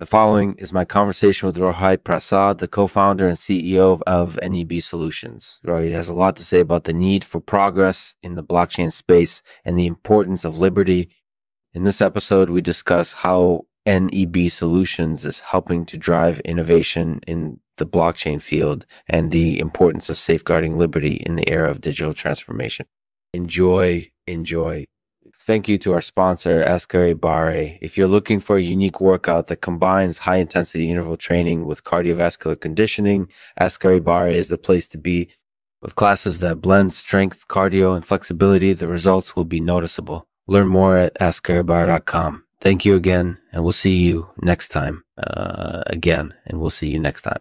The following is my conversation with Rohit Prasad, the co-founder and CEO of NEB Solutions. Rohit has a lot to say about the need for progress in the blockchain space and the importance of liberty. In this episode, we discuss how NEB Solutions is helping to drive innovation in the blockchain field and the importance of safeguarding liberty in the era of digital transformation. Enjoy, enjoy, Thank you to our sponsor, Ascari Bare. If you're looking for a unique workout that combines high intensity interval training with cardiovascular conditioning, Ascari Bare is the place to be. With classes that blend strength, cardio, and flexibility, the results will be noticeable. Learn more at ascaribare.com. Thank you again, and we'll see you next time. Uh, again, and we'll see you next time.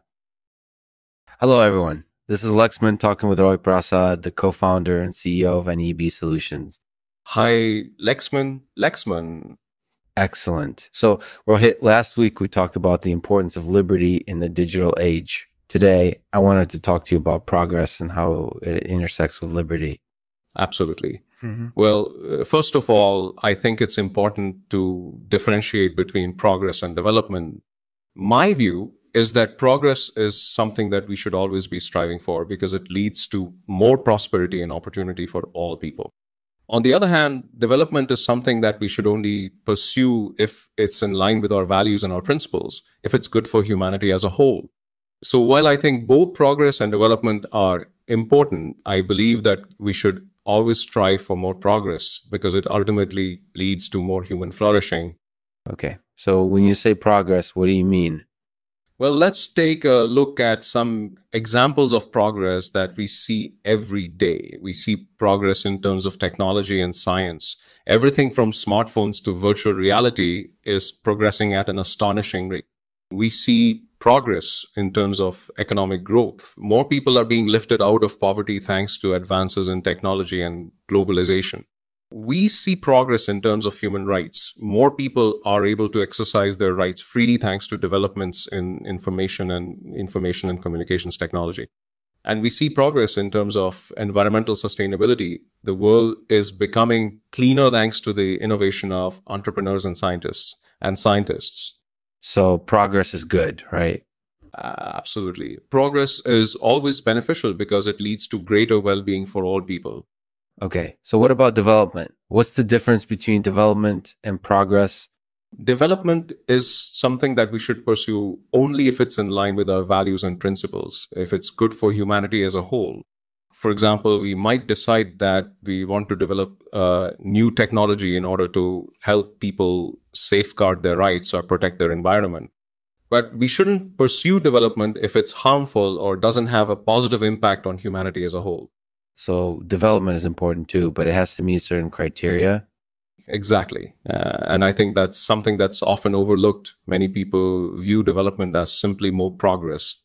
Hello, everyone. This is Lexman talking with Roy Prasad, the co-founder and CEO of NEB Solutions. Hi, Lexman. Lexman. Excellent. So, Rohit, last week we talked about the importance of liberty in the digital age. Today, I wanted to talk to you about progress and how it intersects with liberty. Absolutely. Mm-hmm. Well, uh, first of all, I think it's important to differentiate between progress and development. My view is that progress is something that we should always be striving for because it leads to more prosperity and opportunity for all people. On the other hand, development is something that we should only pursue if it's in line with our values and our principles, if it's good for humanity as a whole. So while I think both progress and development are important, I believe that we should always strive for more progress because it ultimately leads to more human flourishing. Okay. So when you say progress, what do you mean? Well, let's take a look at some examples of progress that we see every day. We see progress in terms of technology and science. Everything from smartphones to virtual reality is progressing at an astonishing rate. We see progress in terms of economic growth. More people are being lifted out of poverty thanks to advances in technology and globalization we see progress in terms of human rights. More people are able to exercise their rights freely thanks to developments in information and information and communications technology. And we see progress in terms of environmental sustainability. The world is becoming cleaner thanks to the innovation of entrepreneurs and scientists and scientists. So progress is good, right? Uh, absolutely. Progress is always beneficial because it leads to greater well-being for all people. Okay. So what about development? What's the difference between development and progress? Development is something that we should pursue only if it's in line with our values and principles, if it's good for humanity as a whole. For example, we might decide that we want to develop uh, new technology in order to help people safeguard their rights or protect their environment. But we shouldn't pursue development if it's harmful or doesn't have a positive impact on humanity as a whole. So development is important too, but it has to meet certain criteria. Exactly. Uh, and I think that's something that's often overlooked. Many people view development as simply more progress.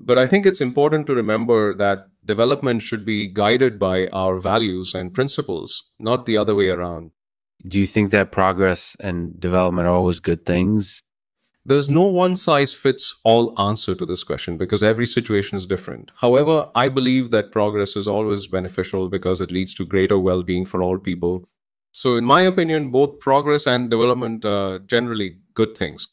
But I think it's important to remember that development should be guided by our values and principles, not the other way around. Do you think that progress and development are always good things? There's no one size fits all answer to this question because every situation is different. However, I believe that progress is always beneficial because it leads to greater well being for all people. So, in my opinion, both progress and development are generally good things.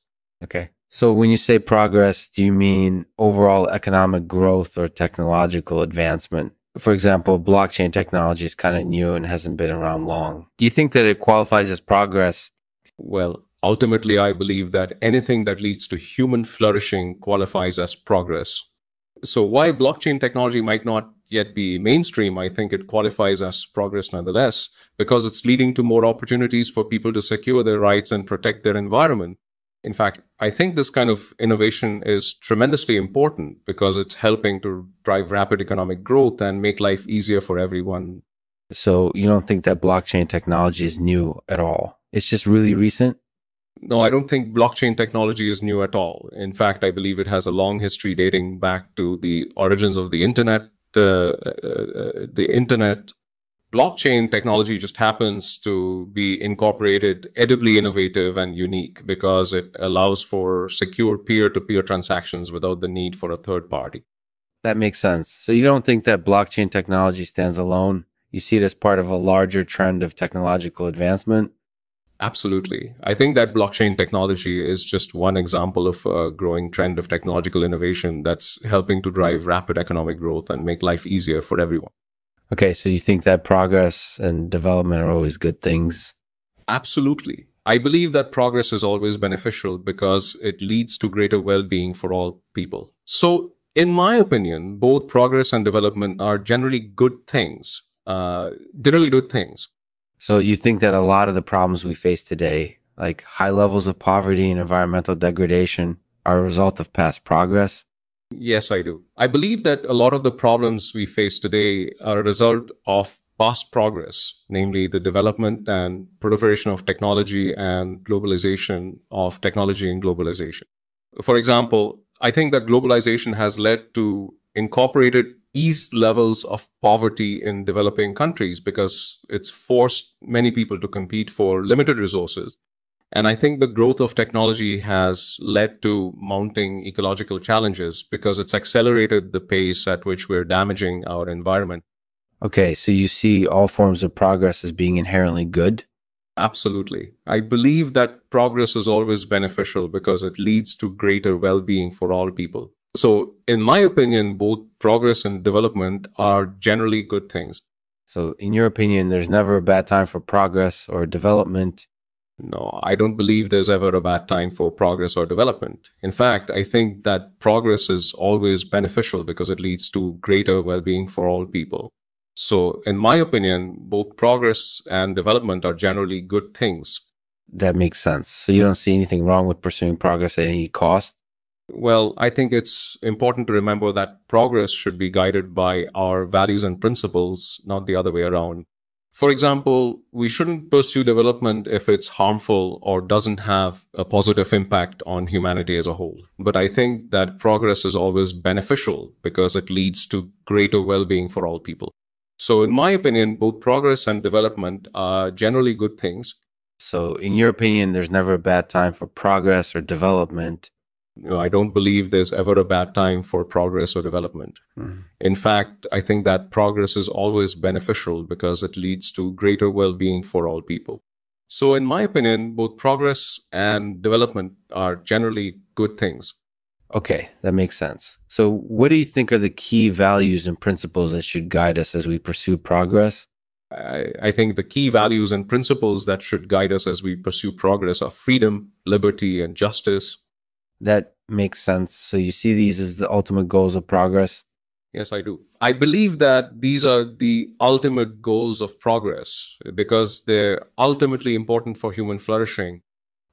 Okay. So, when you say progress, do you mean overall economic growth or technological advancement? For example, blockchain technology is kind of new and hasn't been around long. Do you think that it qualifies as progress? Well, Ultimately, I believe that anything that leads to human flourishing qualifies as progress. So while blockchain technology might not yet be mainstream, I think it qualifies as progress nonetheless because it's leading to more opportunities for people to secure their rights and protect their environment. In fact, I think this kind of innovation is tremendously important because it's helping to drive rapid economic growth and make life easier for everyone. So you don't think that blockchain technology is new at all? It's just really recent? No, I don't think blockchain technology is new at all. In fact, I believe it has a long history dating back to the origins of the internet. Uh, uh, the internet blockchain technology just happens to be incorporated, edibly innovative and unique because it allows for secure peer-to-peer transactions without the need for a third party. That makes sense. So you don't think that blockchain technology stands alone? You see it as part of a larger trend of technological advancement? Absolutely. I think that blockchain technology is just one example of a growing trend of technological innovation that's helping to drive rapid economic growth and make life easier for everyone. Okay, so you think that progress and development are always good things? Absolutely. I believe that progress is always beneficial because it leads to greater well being for all people. So, in my opinion, both progress and development are generally good things, uh, generally good things. So, you think that a lot of the problems we face today, like high levels of poverty and environmental degradation, are a result of past progress? Yes, I do. I believe that a lot of the problems we face today are a result of past progress, namely the development and proliferation of technology and globalization of technology and globalization. For example, I think that globalization has led to incorporated eased levels of poverty in developing countries because it's forced many people to compete for limited resources and I think the growth of technology has led to mounting ecological challenges because it's accelerated the pace at which we're damaging our environment. Okay, so you see all forms of progress as being inherently good? Absolutely. I believe that progress is always beneficial because it leads to greater well being for all people. So, in my opinion, both progress and development are generally good things. So, in your opinion, there's never a bad time for progress or development no, I don't believe there's ever a bad time for progress or development. In fact, I think that progress is always beneficial because it leads to greater well being for all people. So, in my opinion, both progress and development are generally good things. That makes sense. So, you don't see anything wrong with pursuing progress at any cost? Well, I think it's important to remember that progress should be guided by our values and principles, not the other way around. For example, we shouldn't pursue development if it's harmful or doesn't have a positive impact on humanity as a whole. But I think that progress is always beneficial because it leads to greater well-being for all people. So in my opinion, both progress and development are generally good things. So in your opinion, there's never a bad time for progress or development you know, I don't believe there's ever a bad time for progress or development. Mm-hmm. In fact, I think that progress is always beneficial because it leads to greater well being for all people. So, in my opinion, both progress and development are generally good things. Okay, that makes sense. So, what do you think are the key values and principles that should guide us as we pursue progress? I, I, think the key values and principles that should guide us as we pursue progress are freedom, liberty, and justice, that makes sense. So you see these as the ultimate goals of progress? Yes, I do. I believe that these are the ultimate goals of progress because they're ultimately important for human flourishing.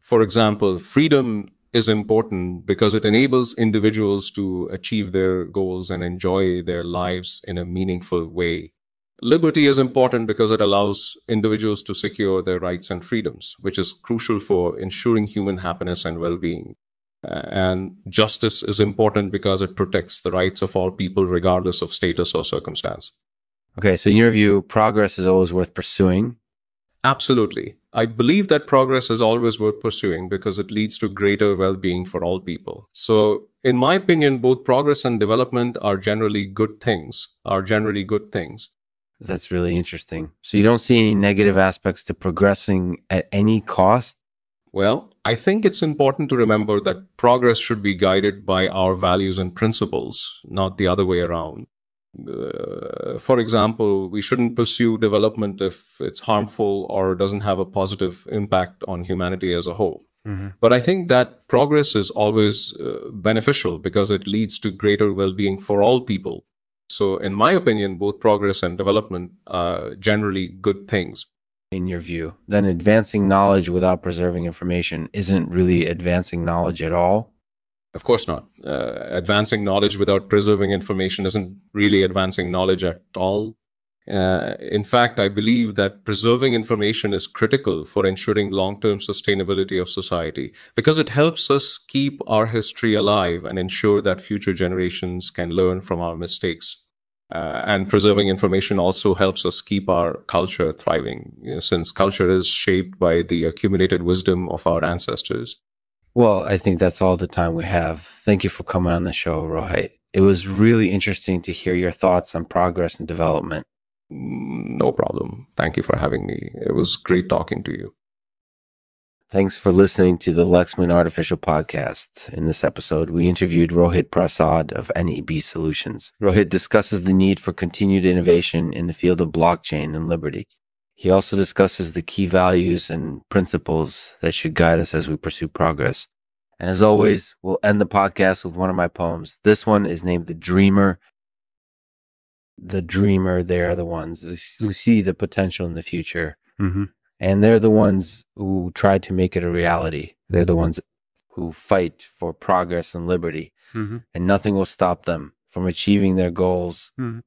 For example, freedom is important because it enables individuals to achieve their goals and enjoy their lives in a meaningful way. Liberty is important because it allows individuals to secure their rights and freedoms, which is crucial for ensuring human happiness and well being. Uh, and justice is important because it protects the rights of all people, regardless of status or circumstance. Okay, so in your view, progress is always worth pursuing? Absolutely. I believe that progress is always worth pursuing because it leads to greater well being for all people. So, in my opinion, both progress and development are generally good things, are generally good things. That's really interesting. So, you don't see any negative aspects to progressing at any cost? Well, I think it's important to remember that progress should be guided by our values and principles, not the other way around. Uh, for example, we shouldn't pursue development if it's harmful or doesn't have a positive impact on humanity as a whole. Mm-hmm. But I think that progress is always uh, beneficial because it leads to greater well being for all people. So, in my opinion, both progress and development are generally good things in your view, then advancing knowledge without preserving information isn't really advancing knowledge at all? Of course not. Uh, advancing knowledge without preserving information isn't really advancing knowledge at all. Uh, in fact, I believe that preserving information is critical for ensuring long term sustainability of society because it helps us keep our history alive and ensure that future generations can learn from our mistakes. Uh, and preserving information also helps us keep our culture thriving, you know, since culture is shaped by the accumulated wisdom of our ancestors. Well, I think that's all the time we have. Thank you for coming on the show, Rohit. It was really interesting to hear your thoughts on progress and development. No problem. Thank you for having me. It was great talking to you. Thanks for listening to the Lexman Artificial Podcast. In this episode, we interviewed Rohit Prasad of NEB Solutions. Rohit discusses the need for continued innovation in the field of blockchain and liberty. He also discusses the key values and principles that should guide us as we pursue progress. And as always, we'll end the podcast with one of my poems. This one is named The Dreamer. The Dreamer, they are the ones who see the potential in the future. Mm-hmm. And they're the ones who try to make it a reality. They're the ones who fight for progress and liberty. Mm-hmm. And nothing will stop them from achieving their goals Mhm.